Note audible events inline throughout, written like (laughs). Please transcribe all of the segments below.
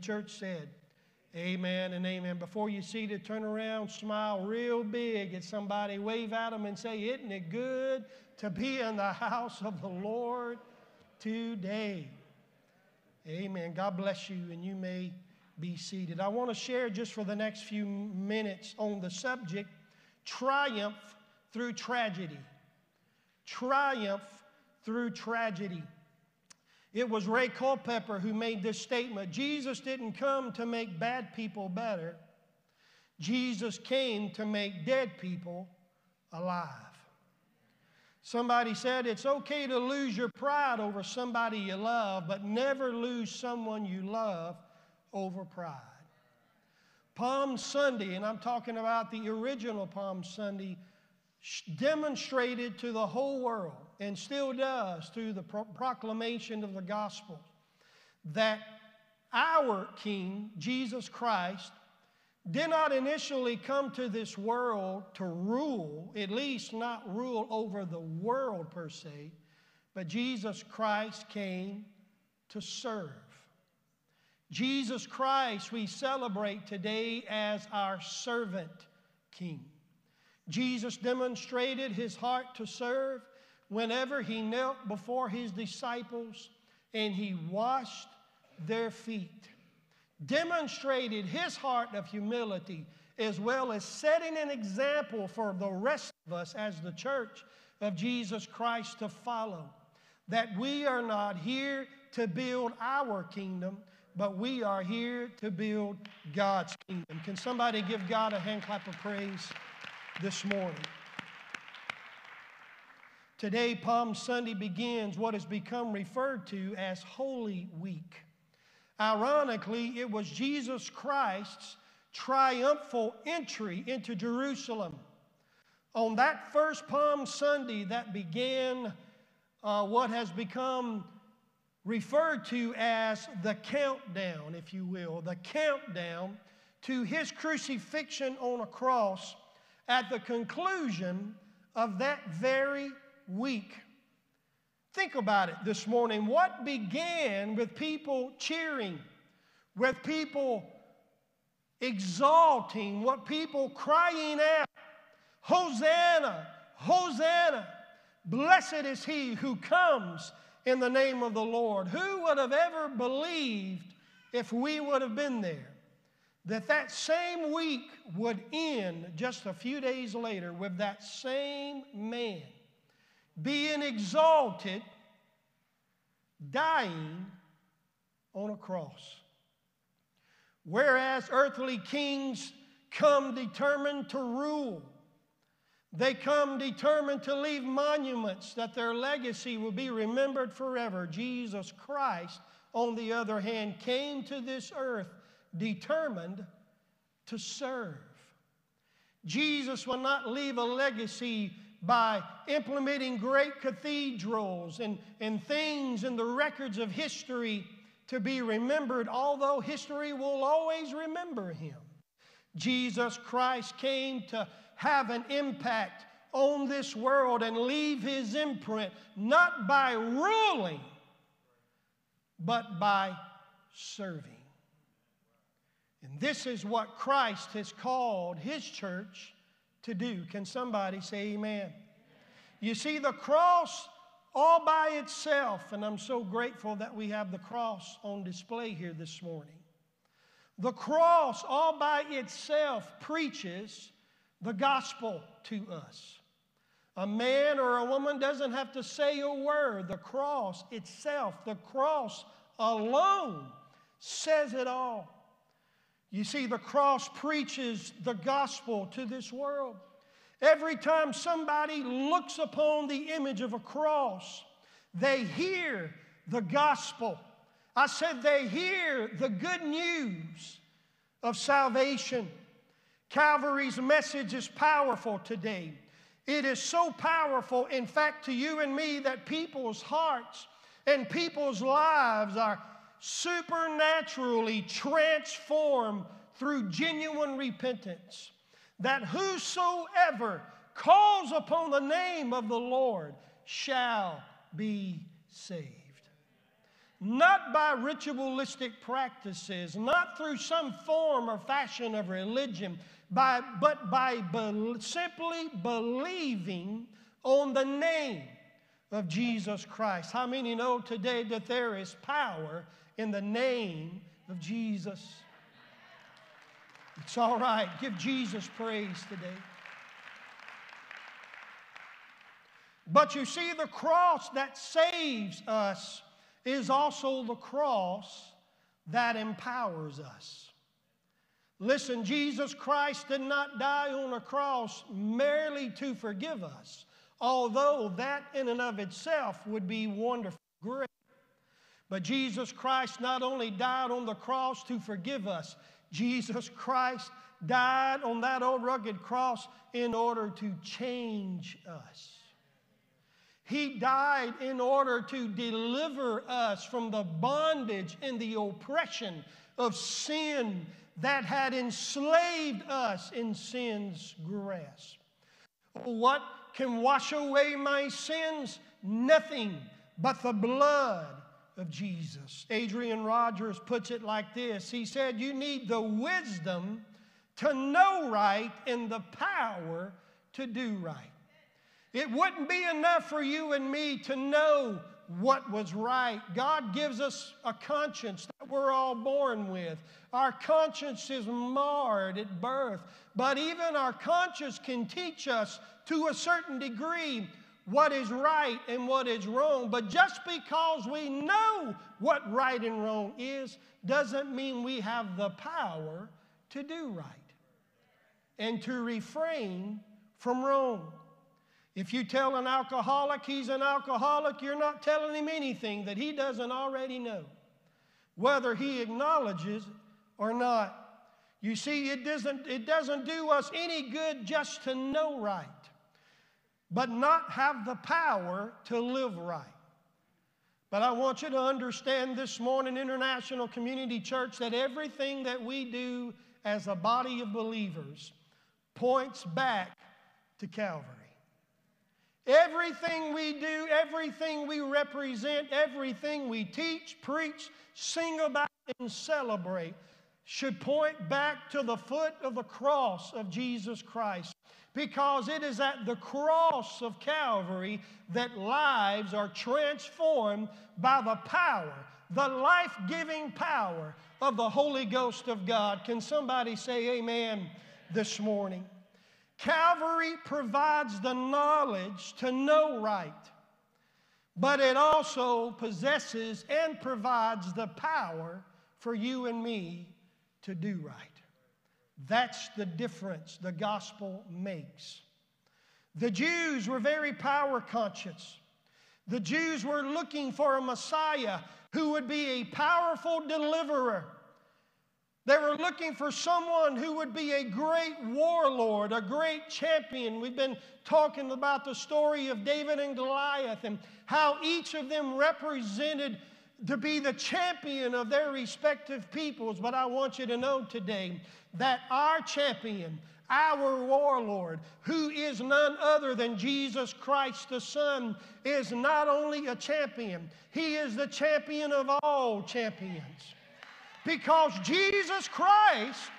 church said, Amen and amen. Before you see it, turn around, smile real big at somebody, wave at them, and say, Isn't it good to be in the house of the Lord today? Amen. God bless you, and you may be seated. I want to share just for the next few minutes on the subject triumph through tragedy. Triumph through tragedy. It was Ray Culpepper who made this statement Jesus didn't come to make bad people better, Jesus came to make dead people alive. Somebody said it's okay to lose your pride over somebody you love, but never lose someone you love over pride. Palm Sunday, and I'm talking about the original Palm Sunday, demonstrated to the whole world and still does through the pro- proclamation of the gospel that our King, Jesus Christ, did not initially come to this world to rule, at least not rule over the world per se, but Jesus Christ came to serve. Jesus Christ, we celebrate today as our servant king. Jesus demonstrated his heart to serve whenever he knelt before his disciples and he washed their feet, demonstrated his heart of humility as well as setting an example for the rest of us as the church of Jesus Christ to follow. That we are not here to build our kingdom, but we are here to build God's kingdom. Can somebody give God a hand clap of praise this morning? Today, Palm Sunday begins what has become referred to as Holy Week. Ironically, it was Jesus Christ's triumphal entry into Jerusalem. On that first Palm Sunday, that began uh, what has become referred to as the countdown, if you will, the countdown to his crucifixion on a cross at the conclusion of that very week. Think about it this morning. What began with people cheering, with people exalting, what people crying out, Hosanna, Hosanna, blessed is he who comes in the name of the Lord. Who would have ever believed if we would have been there? That that same week would end just a few days later with that same man being exalted, dying on a cross. Whereas earthly kings come determined to rule, they come determined to leave monuments that their legacy will be remembered forever. Jesus Christ, on the other hand, came to this earth determined to serve. Jesus will not leave a legacy by implementing great cathedrals and, and things in the records of history to be remembered, although history will always remember him. Jesus Christ came to have an impact on this world and leave his imprint not by ruling, but by serving. And this is what Christ has called his church to do. Can somebody say amen? You see, the cross all by itself, and I'm so grateful that we have the cross on display here this morning. The cross all by itself preaches the gospel to us. A man or a woman doesn't have to say a word. The cross itself, the cross alone says it all. You see, the cross preaches the gospel to this world. Every time somebody looks upon the image of a cross, they hear the gospel. I said they hear the good news of salvation. Calvary's message is powerful today. It is so powerful, in fact, to you and me, that people's hearts and people's lives are supernaturally transformed through genuine repentance. That whosoever calls upon the name of the Lord shall be saved. not by ritualistic practices, not through some form or fashion of religion, by, but by be- simply believing on the name of Jesus Christ. How many know today that there is power in the name of Jesus? It's all right. Give Jesus praise today. But you see, the cross that saves us is also the cross that empowers us. Listen, Jesus Christ did not die on a cross merely to forgive us, although that in and of itself would be wonderful, great. But Jesus Christ not only died on the cross to forgive us, Jesus Christ died on that old rugged cross in order to change us. He died in order to deliver us from the bondage and the oppression of sin that had enslaved us in sin's grasp. What can wash away my sins? Nothing but the blood of Jesus. Adrian Rogers puts it like this He said, You need the wisdom to know right and the power to do right. It wouldn't be enough for you and me to know what was right. God gives us a conscience that we're all born with. Our conscience is marred at birth, but even our conscience can teach us to a certain degree what is right and what is wrong. But just because we know what right and wrong is, doesn't mean we have the power to do right and to refrain from wrong. If you tell an alcoholic he's an alcoholic, you're not telling him anything that he doesn't already know, whether he acknowledges or not. You see, it doesn't, it doesn't do us any good just to know right, but not have the power to live right. But I want you to understand this morning, International Community Church, that everything that we do as a body of believers points back to Calvary. Everything we do, everything we represent, everything we teach, preach, sing about, and celebrate should point back to the foot of the cross of Jesus Christ. Because it is at the cross of Calvary that lives are transformed by the power, the life giving power of the Holy Ghost of God. Can somebody say amen this morning? Calvary provides the knowledge to know right, but it also possesses and provides the power for you and me to do right. That's the difference the gospel makes. The Jews were very power conscious. The Jews were looking for a Messiah who would be a powerful deliverer they were looking for someone who would be a great warlord, a great champion. We've been talking about the story of David and Goliath and how each of them represented to be the champion of their respective peoples. But I want you to know today that our champion, our warlord, who is none other than Jesus Christ the Son, is not only a champion, he is the champion of all champions. Because Jesus Christ,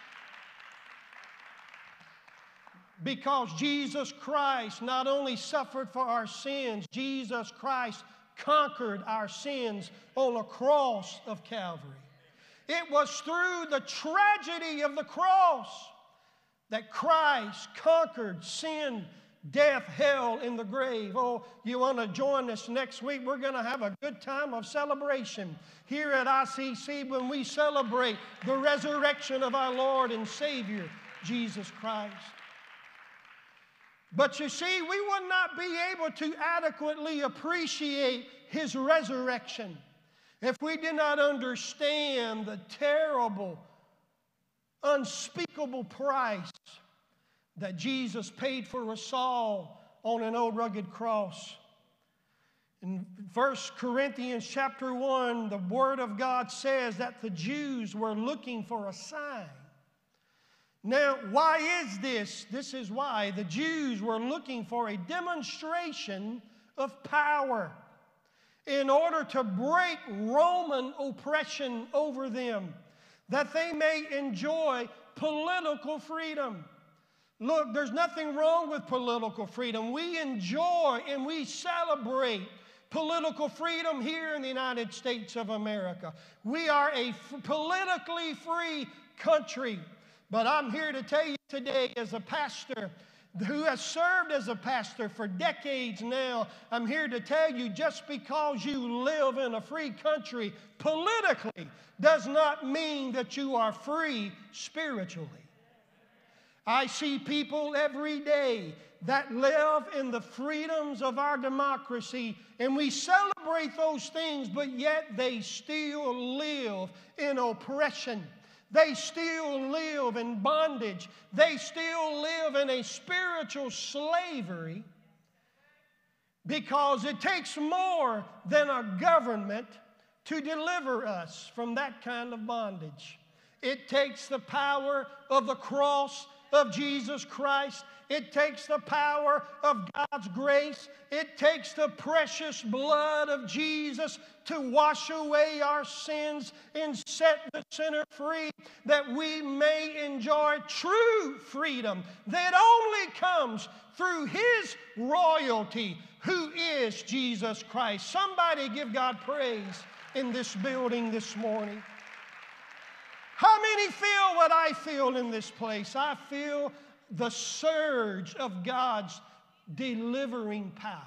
because Jesus Christ not only suffered for our sins, Jesus Christ conquered our sins on the cross of Calvary. It was through the tragedy of the cross that Christ conquered sin death, hell, in the grave. Oh, you want to join us next week? We're going to have a good time of celebration here at ICC when we celebrate the resurrection of our Lord and Savior, Jesus Christ. But you see, we would not be able to adequately appreciate his resurrection if we did not understand the terrible, unspeakable price that Jesus paid for us all on an old rugged cross. In 1 Corinthians chapter 1, the Word of God says that the Jews were looking for a sign. Now, why is this? This is why the Jews were looking for a demonstration of power. in order to break Roman oppression over them, that they may enjoy political freedom. Look, there's nothing wrong with political freedom. We enjoy and we celebrate political freedom here in the United States of America. We are a f- politically free country. But I'm here to tell you today, as a pastor, who has served as a pastor for decades now, I'm here to tell you just because you live in a free country politically does not mean that you are free spiritually. I see people every day that live in the freedoms of our democracy, and we celebrate those things, but yet they still live in oppression. They still live in bondage. They still live in a spiritual slavery because it takes more than a government to deliver us from that kind of bondage. It takes the power of the cross of Jesus Christ. It takes the power of God's grace. It takes the precious blood of Jesus to wash away our sins and set the sinner free that we may enjoy true freedom that only comes through His royalty, who is Jesus Christ. Somebody give God praise in this building this morning. How many feel what I feel in this place? I feel the surge of God's delivering power.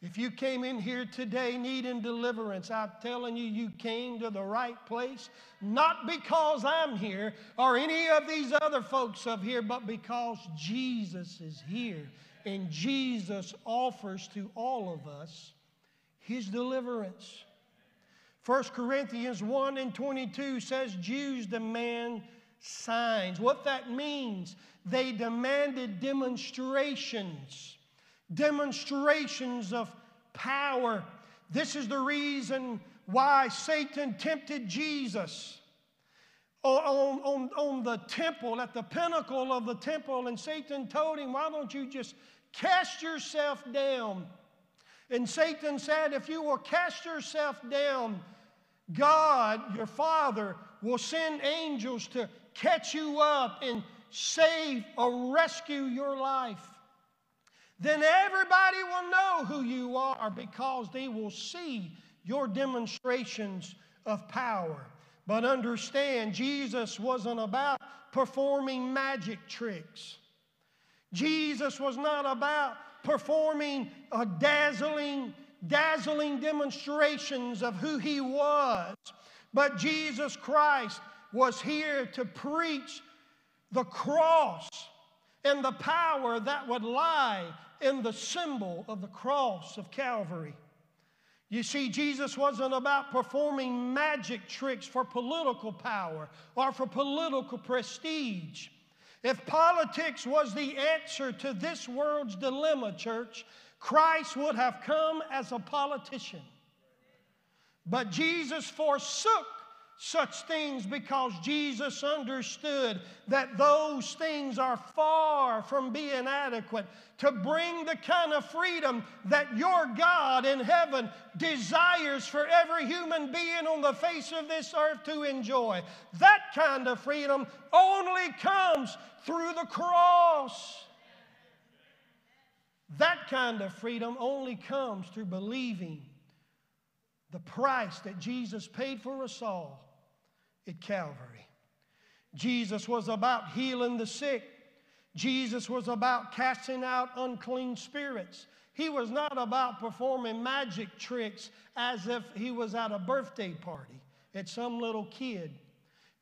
If you came in here today needing deliverance, I'm telling you, you came to the right place, not because I'm here or any of these other folks up here, but because Jesus is here. And Jesus offers to all of us his deliverance. 1 Corinthians 1 and 22 says Jews demand signs. What that means, they demanded demonstrations, demonstrations of power. This is the reason why Satan tempted Jesus on, on, on the temple, at the pinnacle of the temple, and Satan told him, Why don't you just cast yourself down? And Satan said, If you will cast yourself down, God, your Father, will send angels to catch you up and save or rescue your life. Then everybody will know who you are because they will see your demonstrations of power. But understand, Jesus wasn't about performing magic tricks. Jesus was not about performing a dazzling dazzling demonstrations of who he was. But Jesus Christ was here to preach the cross and the power that would lie in the symbol of the cross of Calvary. You see, Jesus wasn't about performing magic tricks for political power or for political prestige. If politics was the answer to this world's dilemma, church, Christ would have come as a politician. But Jesus forsook such things because Jesus understood that those things are far from being adequate to bring the kind of freedom that your God in heaven desires for every human being on the face of this earth to enjoy. That kind of freedom only comes through the cross. That kind of freedom only comes through believing the price that Jesus paid for us all at Calvary. Jesus was about healing the sick. Jesus was about casting out unclean spirits. He was not about performing magic tricks as if he was at a birthday party at some little kid.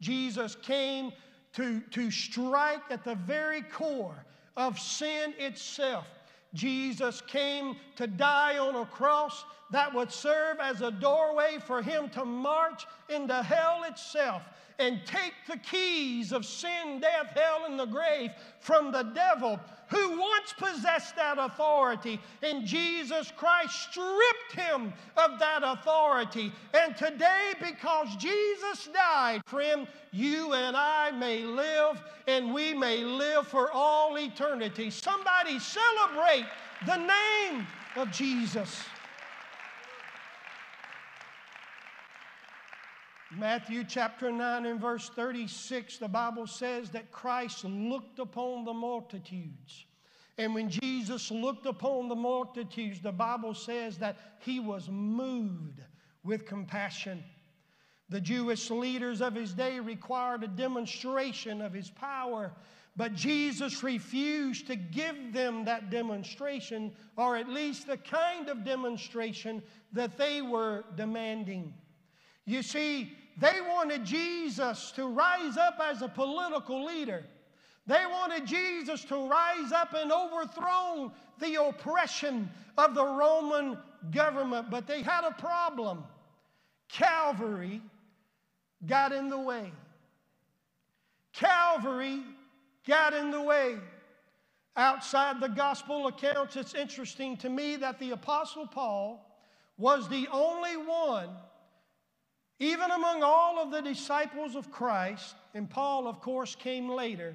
Jesus came to, to strike at the very core of sin itself Jesus came to die on a cross that would serve as a doorway for him to march into hell itself and take the keys of sin, death, hell, and the grave from the devil who once possessed that authority. And Jesus Christ stripped him of that authority. And today, because Jesus died, friend, you and I may live and we may live for all eternity. Somebody celebrate the name of Jesus. Matthew chapter 9 and verse 36, the Bible says that Christ looked upon the multitudes. And when Jesus looked upon the multitudes, the Bible says that he was moved with compassion. The Jewish leaders of his day required a demonstration of his power, but Jesus refused to give them that demonstration, or at least the kind of demonstration that they were demanding. You see, they wanted Jesus to rise up as a political leader. They wanted Jesus to rise up and overthrow the oppression of the Roman government, but they had a problem. Calvary got in the way. Calvary got in the way. Outside the gospel accounts, it's interesting to me that the Apostle Paul was the only one, even among all of the disciples of Christ, and Paul, of course, came later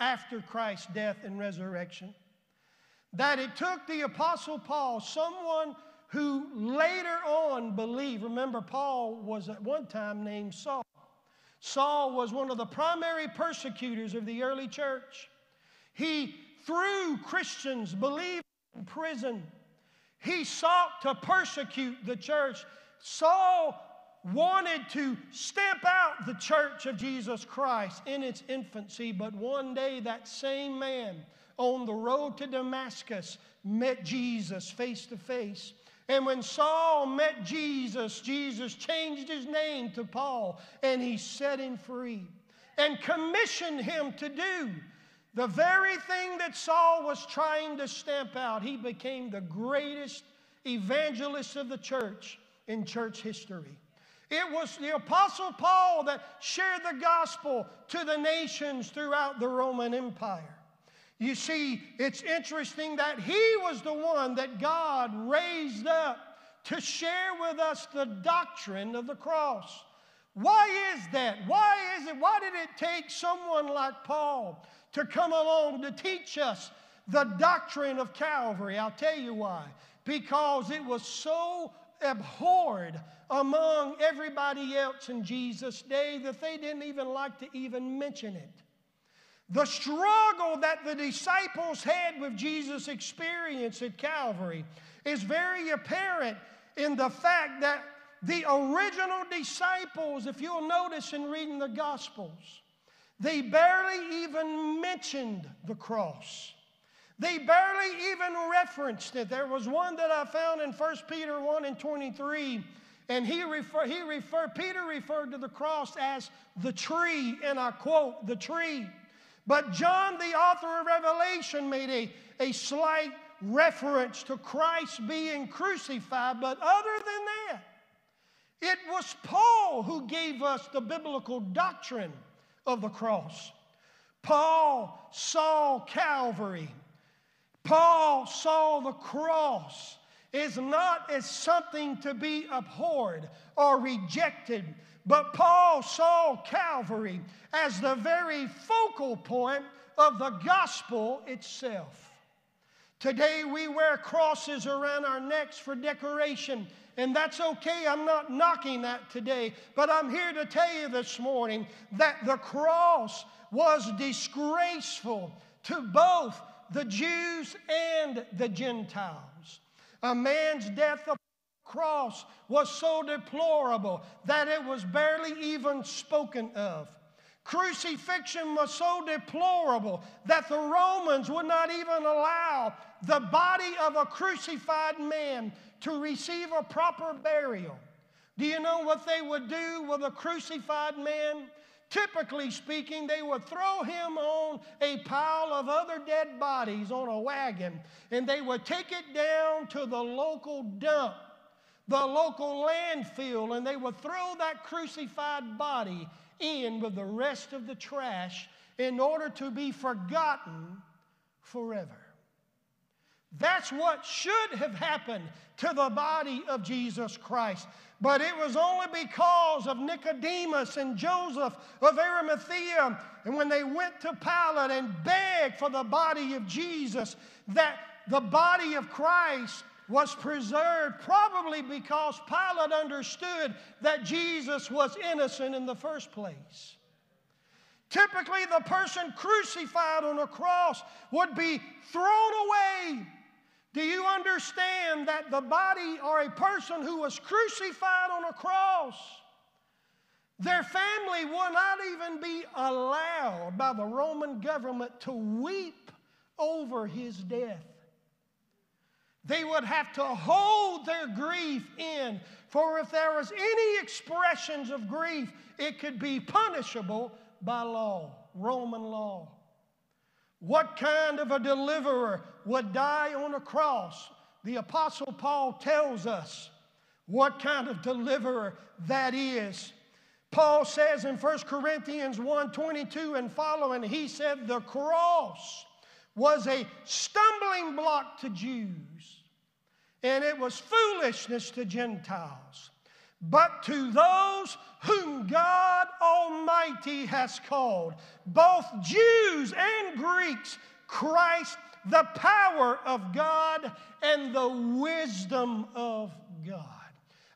after Christ's death and resurrection, that it took the Apostle Paul, someone who later on believed. Remember, Paul was at one time named Saul. Saul was one of the primary persecutors of the early church. He threw Christians, believers, in prison. He sought to persecute the church. Saul wanted to stamp out the church of Jesus Christ in its infancy, but one day that same man on the road to Damascus met Jesus face to face. And when Saul met Jesus, Jesus changed his name to Paul and he set him free and commissioned him to do the very thing that Saul was trying to stamp out. He became the greatest evangelist of the church in church history. It was the Apostle Paul that shared the gospel to the nations throughout the Roman Empire. You see, it's interesting that he was the one that God raised up to share with us the doctrine of the cross. Why is that? Why is it? Why did it take someone like Paul to come along to teach us the doctrine of Calvary? I'll tell you why. Because it was so abhorred among everybody else in Jesus' day that they didn't even like to even mention it. The struggle that the disciples had with Jesus' experience at Calvary is very apparent in the fact that the original disciples, if you'll notice in reading the Gospels, they barely even mentioned the cross. They barely even referenced it. There was one that I found in 1 Peter 1 and 23, and he, refer, he referred, Peter referred to the cross as the tree, and I quote, the tree. But John, the author of Revelation, made a, a slight reference to Christ being crucified, but other than that, it was Paul who gave us the biblical doctrine of the cross. Paul saw Calvary. Paul saw the cross is not as something to be abhorred or rejected, but Paul saw Calvary as the very focal point of the gospel itself. Today we wear crosses around our necks for decoration, and that's okay. I'm not knocking that today, but I'm here to tell you this morning that the cross was disgraceful to both the Jews and the Gentiles. A man's death upon the cross was so deplorable that it was barely even spoken of. Crucifixion was so deplorable that the Romans would not even allow the body of a crucified man to receive a proper burial. Do you know what they would do with a crucified man? Typically speaking, they would throw him on a pile of other dead bodies on a wagon, and they would take it down to the local dump the local landfill and they would throw that crucified body in with the rest of the trash in order to be forgotten forever. That's what should have happened to the body of Jesus Christ. But it was only because of Nicodemus and Joseph of Arimathea, and when they went to Pilate and begged for the body of Jesus, that the body of Christ was preserved probably because Pilate understood that Jesus was innocent in the first place. Typically, the person crucified on a cross would be thrown away. Do you understand that the body or a person who was crucified on a cross, their family would not even be allowed by the Roman government to weep over his death? They would have to hold their grief in, for if there was any expressions of grief, it could be punishable by law, Roman law. What kind of a deliverer would die on a cross? The Apostle Paul tells us what kind of deliverer that is. Paul says in 1 Corinthians 1 22 and following, he said, The cross was a stumbling block to Jews, and it was foolishness to Gentiles. But to those whom God Almighty has called, both Jews and Greeks, Christ, the power of God and the wisdom of God.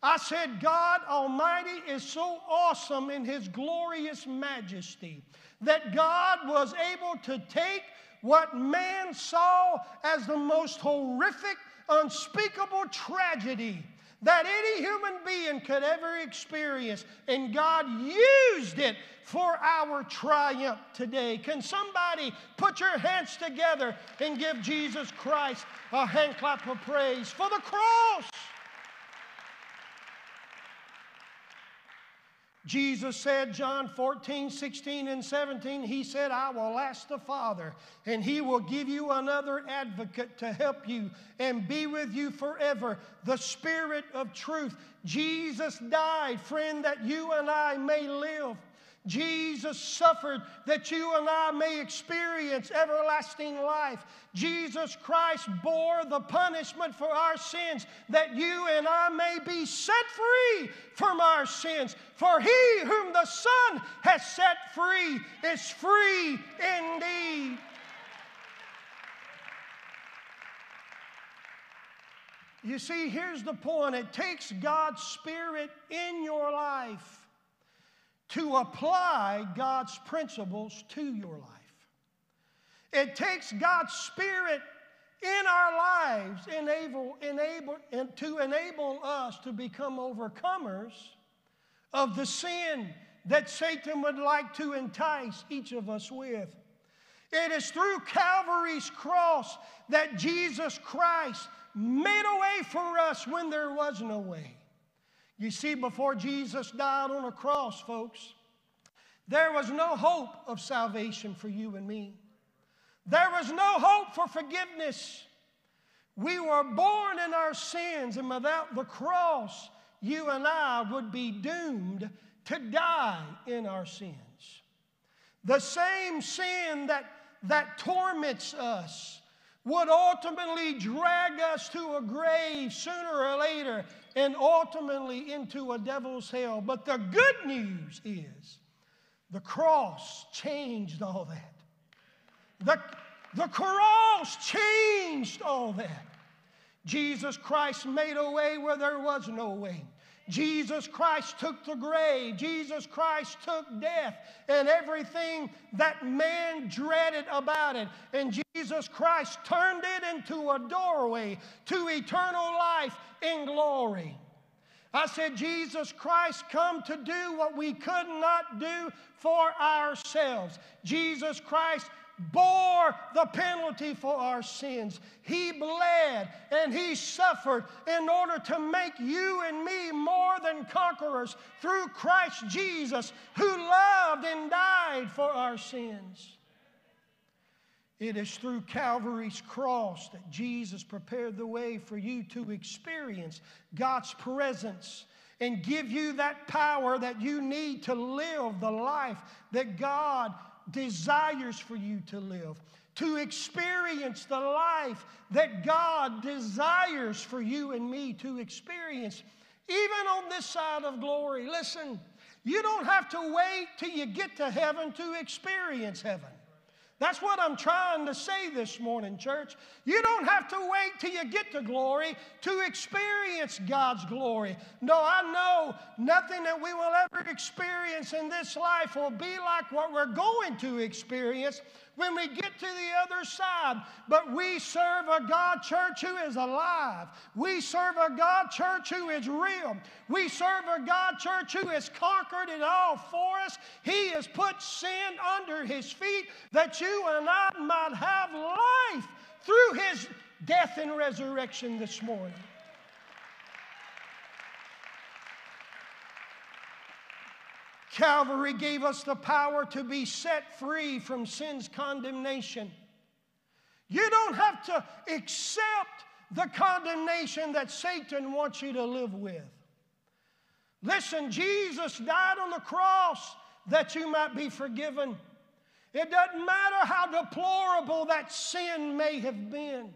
I said, God Almighty is so awesome in His glorious majesty that God was able to take what man saw as the most horrific, unspeakable tragedy that any human being could ever experience. And God used it for our triumph today. Can somebody put your hands together and give Jesus Christ a hand clap of praise for the cross? Jesus said, John 14, 16, and 17, He said, I will ask the Father, and He will give you another advocate to help you and be with you forever, the Spirit of truth. Jesus died, friend, that you and I may live. Jesus suffered that you and I may experience everlasting life. Jesus Christ bore the punishment for our sins that you and I may be set free from our sins. For he whom the Son has set free is free indeed. You see, here's the point it takes God's Spirit in your life to apply God's principles to your life. It takes God's Spirit in our lives enable, enable, and to enable us to become overcomers of the sin that Satan would like to entice each of us with. It is through Calvary's cross that Jesus Christ made a way for us when there was no way. You see, before Jesus died on a cross, folks, there was no hope of salvation for you and me. There was no hope for forgiveness. We were born in our sins, and without the cross, you and I would be doomed to die in our sins. The same sin that, that torments us would ultimately drag us to a grave sooner or later and ultimately into a devil's hell. But the good news is the cross changed all that. The, the cross changed all that. Jesus Christ made a way where there was no way. Jesus Christ took the grave. Jesus Christ took death and everything that man dreaded about it. And Jesus Christ turned it into a doorway to eternal life in glory. I said, Jesus Christ come to do what we could not do for ourselves. Jesus Christ bore the penalty for our sins. He bled and He suffered in order to make you and me more than conquerors through Christ Jesus, who loved and died for our sins. It is through Calvary's cross that Jesus prepared the way for you to experience God's presence and give you that power that you need to live the life that God desires for you to live, to experience the life that God desires for you and me to experience, even on this side of glory. Listen, you don't have to wait till you get to heaven to experience heaven. That's what I'm trying to say this morning, church. You don't have to wait till you get to glory to experience God's glory. No, I know nothing that we will ever experience in this life will be like what we're going to experience when we get to the other side. But we serve a God church who is alive. We serve a God church who is real. We serve a God church who has conquered it all for us. He has put sin under his feet that you and I might have life through his death and resurrection this morning. Calvary gave us the power to be set free from sin's condemnation. You don't have to accept the condemnation that Satan wants you to live with. Listen, Jesus died on the cross that you might be forgiven. It doesn't matter how deplorable that sin may have been.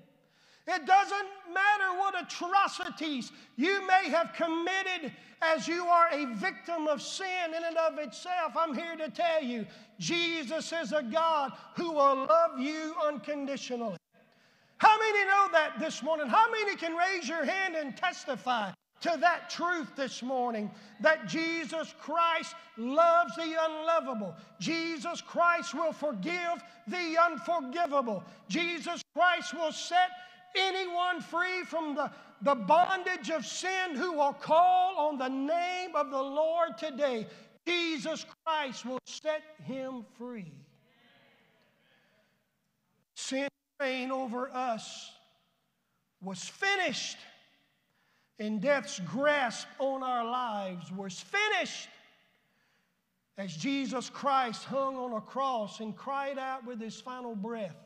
It doesn't matter what atrocities you may have committed as you are a victim of sin in and of itself. I'm here to tell you Jesus is a God who will love you unconditionally. How many know that this morning? How many can raise your hand and testify to that truth this morning that Jesus Christ loves the unlovable. Jesus Christ will forgive the unforgivable. Jesus Christ will set anyone free from the, the bondage of sin who will call on the name of the Lord today. Jesus Christ will set him free. Sin reign over us was finished, and death's grasp on our lives was finished as Jesus Christ hung on a cross and cried out with his final breath,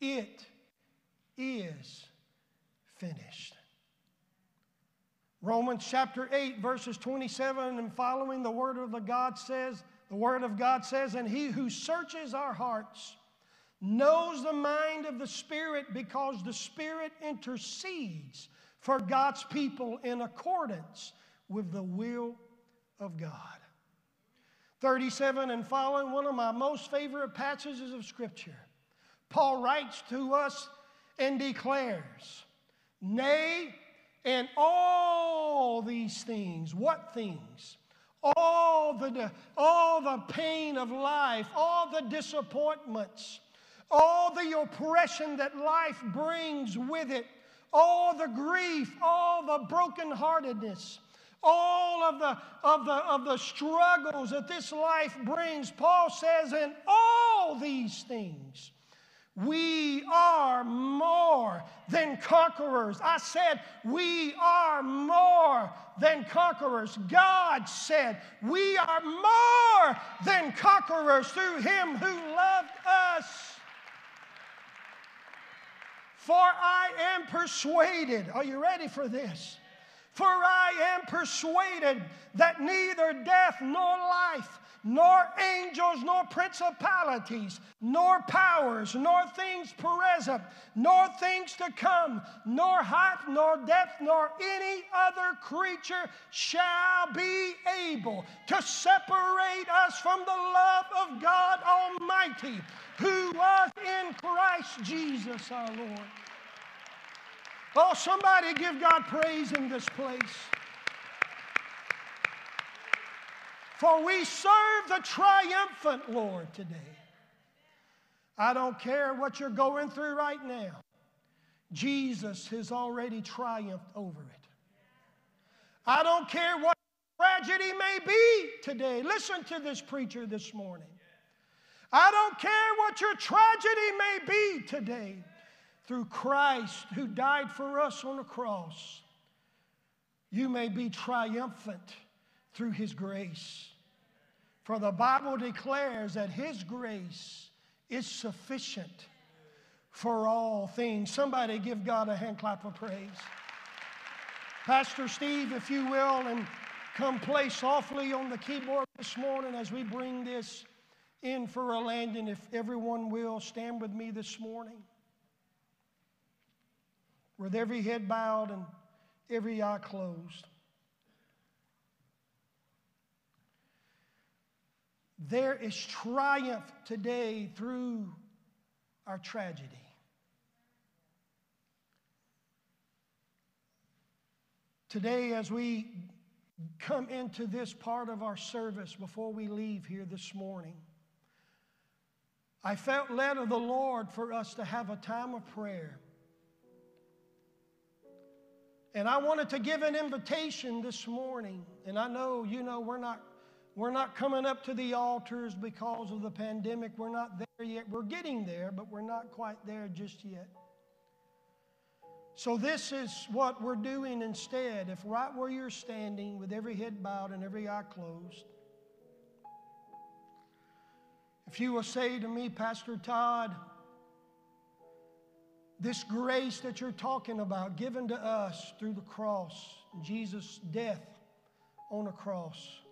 It is finished. Romans chapter 8, verses 27 and following, the word of the God says, the word of God says, and he who searches our hearts knows the mind of the Spirit because the Spirit intercedes for God's people in accordance with the will of God. 37 and following, one of my most favorite passages of Scripture. Paul writes to us and declares, Nay, and all these things, what things? All the, all the pain of life, all the disappointments, all the oppression that life brings with it, all the grief, all the brokenheartedness, all of the, of, the, of the struggles that this life brings, Paul says, in all these things, we are more than conquerors. I said, We are more than conquerors. God said, We are more than conquerors through Him who loved us. For I am persuaded, are you ready for this? For I am persuaded that neither death nor life nor angels, nor principalities, nor powers, nor things present, nor things to come, nor height, nor depth, nor any other creature shall be able to separate us from the love of God Almighty, who was in Christ Jesus our Lord. Oh, somebody give God praise in this place. For we serve the triumphant Lord today. I don't care what you're going through right now. Jesus has already triumphed over it. I don't care what tragedy may be today. Listen to this preacher this morning. I don't care what your tragedy may be today. Through Christ who died for us on the cross, you may be triumphant through his grace. For the Bible declares that His grace is sufficient for all things. Somebody give God a hand clap of praise. Pastor Steve, if you will, and come play softly on the keyboard this morning as we bring this in for a landing. If everyone will, stand with me this morning. With every head bowed and every eye closed. There is triumph today through our tragedy. Today, as we come into this part of our service before we leave here this morning, I felt led of the Lord for us to have a time of prayer. And I wanted to give an invitation this morning. And I know, you know, we're not, we're not coming up to the altars because of the pandemic. We're not there yet. We're getting there, but we're not quite there just yet. So, this is what we're doing instead. If right where you're standing, with every head bowed and every eye closed, if you will say to me, Pastor Todd, this grace that you're talking about, given to us through the cross, Jesus' death on a cross,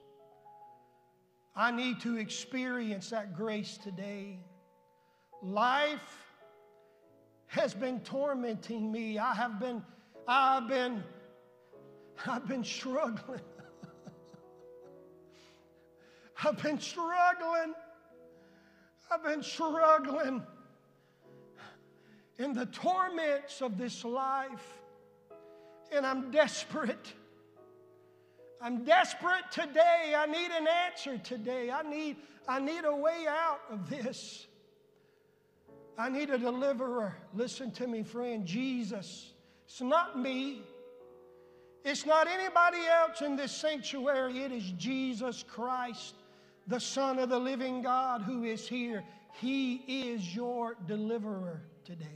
I need to experience that grace today. Life has been tormenting me. I have been, I've been, I've been struggling. (laughs) I've been struggling. I've been struggling in the torments of this life, and I'm desperate. I'm desperate today. I need an answer today. I need, I need a way out of this. I need a deliverer. Listen to me, friend. Jesus. It's not me. It's not anybody else in this sanctuary. It is Jesus Christ, the Son of the living God, who is here. He is your deliverer today.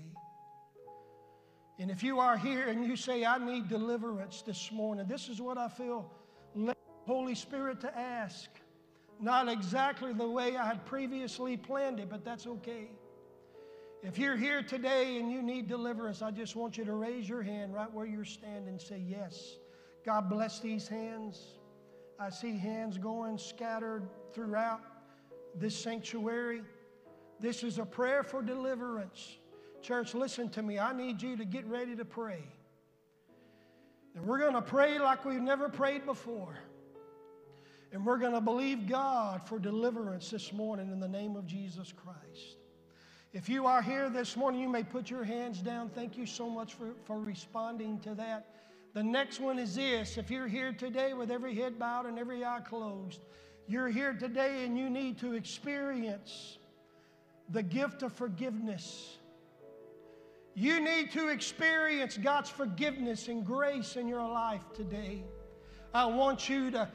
And if you are here and you say, I need deliverance this morning, this is what I feel Holy Spirit to ask. Not exactly the way I had previously planned it, but that's okay. If you're here today and you need deliverance, I just want you to raise your hand right where you're standing and say, Yes. God bless these hands. I see hands going scattered throughout this sanctuary. This is a prayer for deliverance. Church, listen to me. I need you to get ready to pray. And we're going to pray like we've never prayed before. And we're going to believe God for deliverance this morning in the name of Jesus Christ. If you are here this morning, you may put your hands down. Thank you so much for, for responding to that. The next one is this if you're here today with every head bowed and every eye closed, you're here today and you need to experience the gift of forgiveness. You need to experience God's forgiveness and grace in your life today. I want you to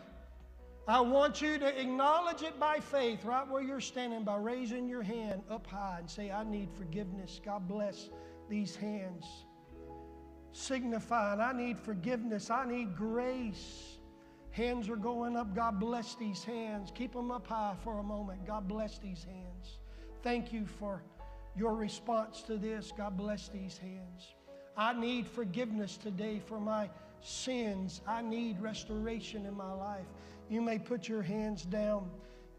I want you to acknowledge it by faith right where you're standing by raising your hand up high and say, I need forgiveness. God bless these hands. Signifying, I need forgiveness. I need grace. Hands are going up. God bless these hands. Keep them up high for a moment. God bless these hands. Thank you for your response to this. God bless these hands. I need forgiveness today for my sins. I need restoration in my life. You may put your hands down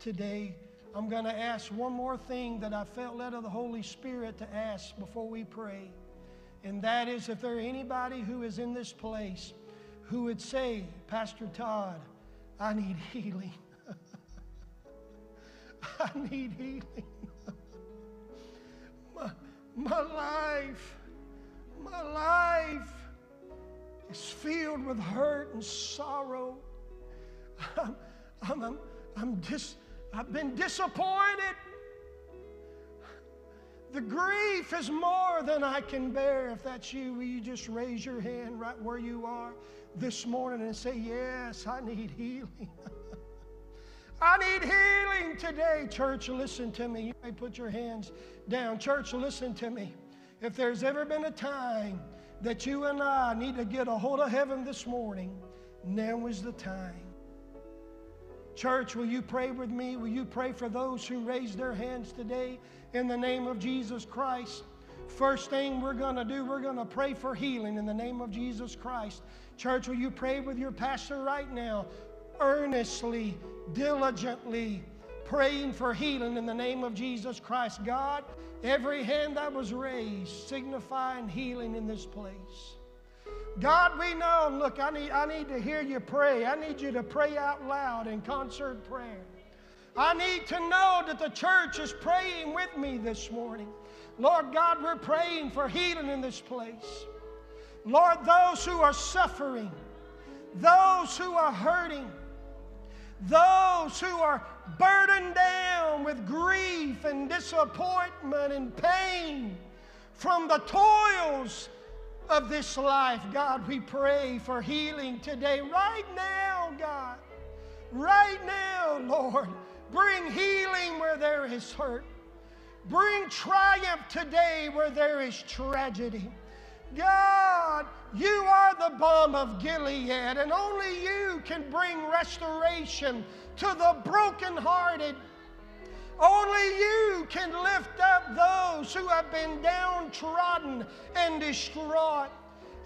today. I'm going to ask one more thing that I felt led of the Holy Spirit to ask before we pray. And that is if there anybody who is in this place who would say, Pastor Todd, I need (laughs) healing. I need healing. My, life, my life is filled with hurt and sorrow. I'm, I'm, I'm, I'm dis, I've been disappointed. The grief is more than I can bear. If that's you, will you just raise your hand right where you are this morning and say, Yes, I need healing. (laughs) I need healing today. Church, listen to me. You may put your hands down. Church, listen to me. If there's ever been a time that you and I need to get a hold of heaven this morning, now is the time. Church, will you pray with me? Will you pray for those who raised their hands today in the name of Jesus Christ? First thing we're going to do, we're going to pray for healing in the name of Jesus Christ. Church, will you pray with your pastor right now? Earnestly, diligently, praying for healing in the name of Jesus Christ. God, every hand that was raised signifying healing in this place. God, we know, look, I need, I need to hear you pray. I need you to pray out loud in concert prayer. I need to know that the church is praying with me this morning. Lord God, we're praying for healing in this place. Lord, those who are suffering, those who are hurting, those who are burdened down with grief and disappointment and pain from the toils of this life, God, we pray for healing today, right now, God. Right now, Lord. Bring healing where there is hurt. Bring triumph today where there is tragedy. God, you are the balm of Gilead, and only you can bring restoration to the brokenhearted. Only you can lift up those who have been downtrodden and distraught.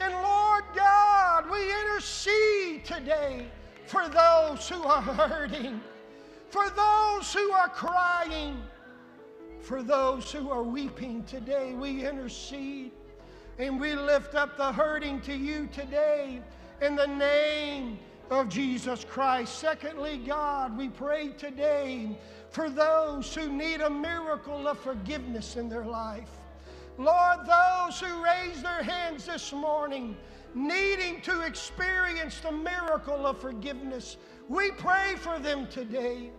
And Lord God, we intercede today for those who are (laughs) hurting, for those who are crying, for those who are weeping today. We intercede and we lift up the hurting to you today in the name of Jesus Christ. Secondly, God, we pray today for those who need a miracle of forgiveness in their life. Lord, those who raise their hands this morning, needing to experience the miracle of forgiveness, we pray for them today.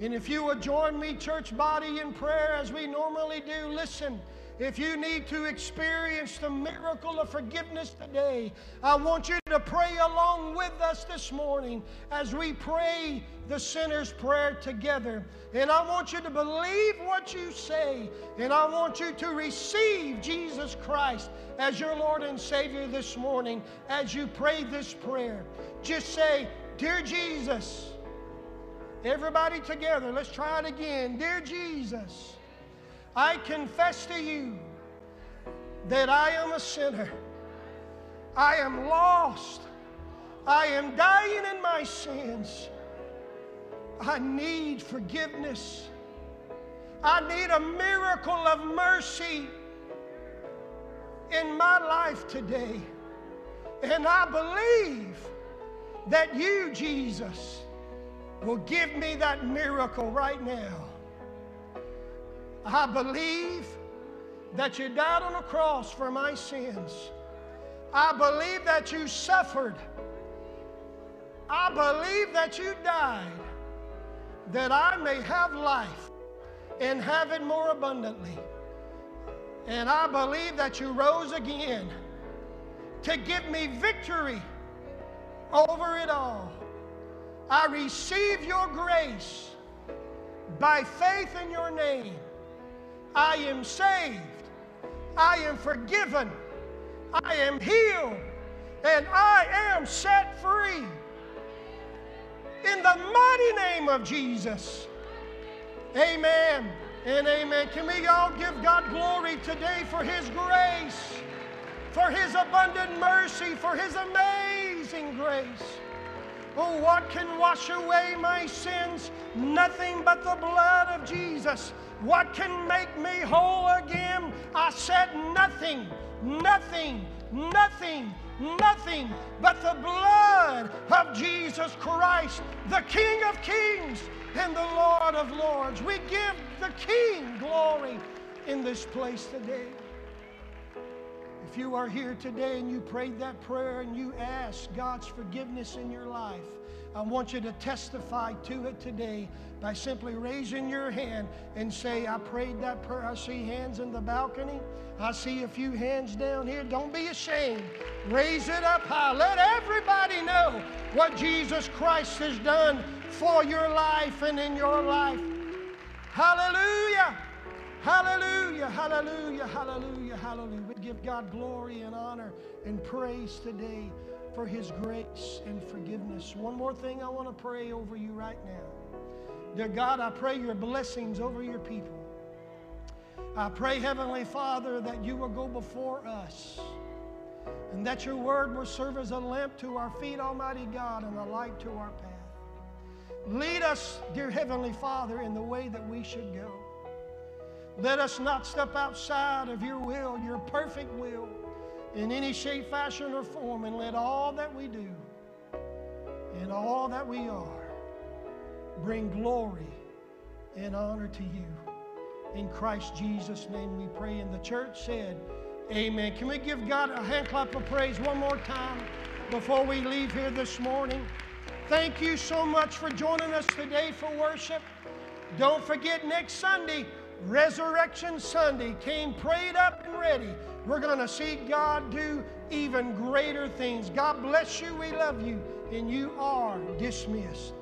And if you would join me, church body, in prayer as we normally do, listen. If you need to experience the miracle of forgiveness today, I want you to pray along with us this morning as we pray the sinner's prayer together. And I want you to believe what you say, and I want you to receive Jesus Christ as your Lord and Savior this morning as you pray this prayer. Just say, Dear Jesus, everybody together, let's try it again. Dear Jesus, I confess to you that I am a sinner. I am lost. I am dying in my sins. I need forgiveness. I need a miracle of mercy in my life today. And I believe that you, Jesus, will give me that miracle right now. I believe that you died on a cross for my sins. I believe that you suffered. I believe that you died that I may have life and have it more abundantly. And I believe that you rose again to give me victory over it all. I receive your grace by faith in your name. I am saved. I am forgiven. I am healed. And I am set free. In the mighty name of Jesus. Amen and amen. Can we all give God glory today for His grace, for His abundant mercy, for His amazing grace? Oh, what can wash away my sins? Nothing but the blood of Jesus. What can make me whole again? I said nothing, nothing, nothing, nothing but the blood of Jesus Christ, the King of kings and the Lord of lords. We give the King glory in this place today. If you are here today and you prayed that prayer and you asked God's forgiveness in your life, I want you to testify to it today by simply raising your hand and say, I prayed that prayer. I see hands in the balcony. I see a few hands down here. Don't be ashamed. Raise it up high. Let everybody know what Jesus Christ has done for your life and in your life. Hallelujah. Hallelujah, hallelujah, hallelujah, hallelujah. We give God glory and honor and praise today for His grace and forgiveness. One more thing I want to pray over you right now. Dear God, I pray your blessings over your people. I pray, Heavenly Father, that you will go before us and that your word will serve as a lamp to our feet, Almighty God, and a light to our path. Lead us, dear Heavenly Father, in the way that we should go. Let us not step outside of your will, your perfect will, in any shape, fashion, or form, and let all that we do and all that we are bring glory and honor to you. In Christ Jesus' name we pray. And the church said, Amen. Can we give God a hand clap of praise one more time before we leave here this morning? Thank you so much for joining us today for worship. Don't forget next Sunday, Resurrection Sunday. Came prayed up and ready. We're going to see God do even greater things. God bless you. We love you. And you are dismissed.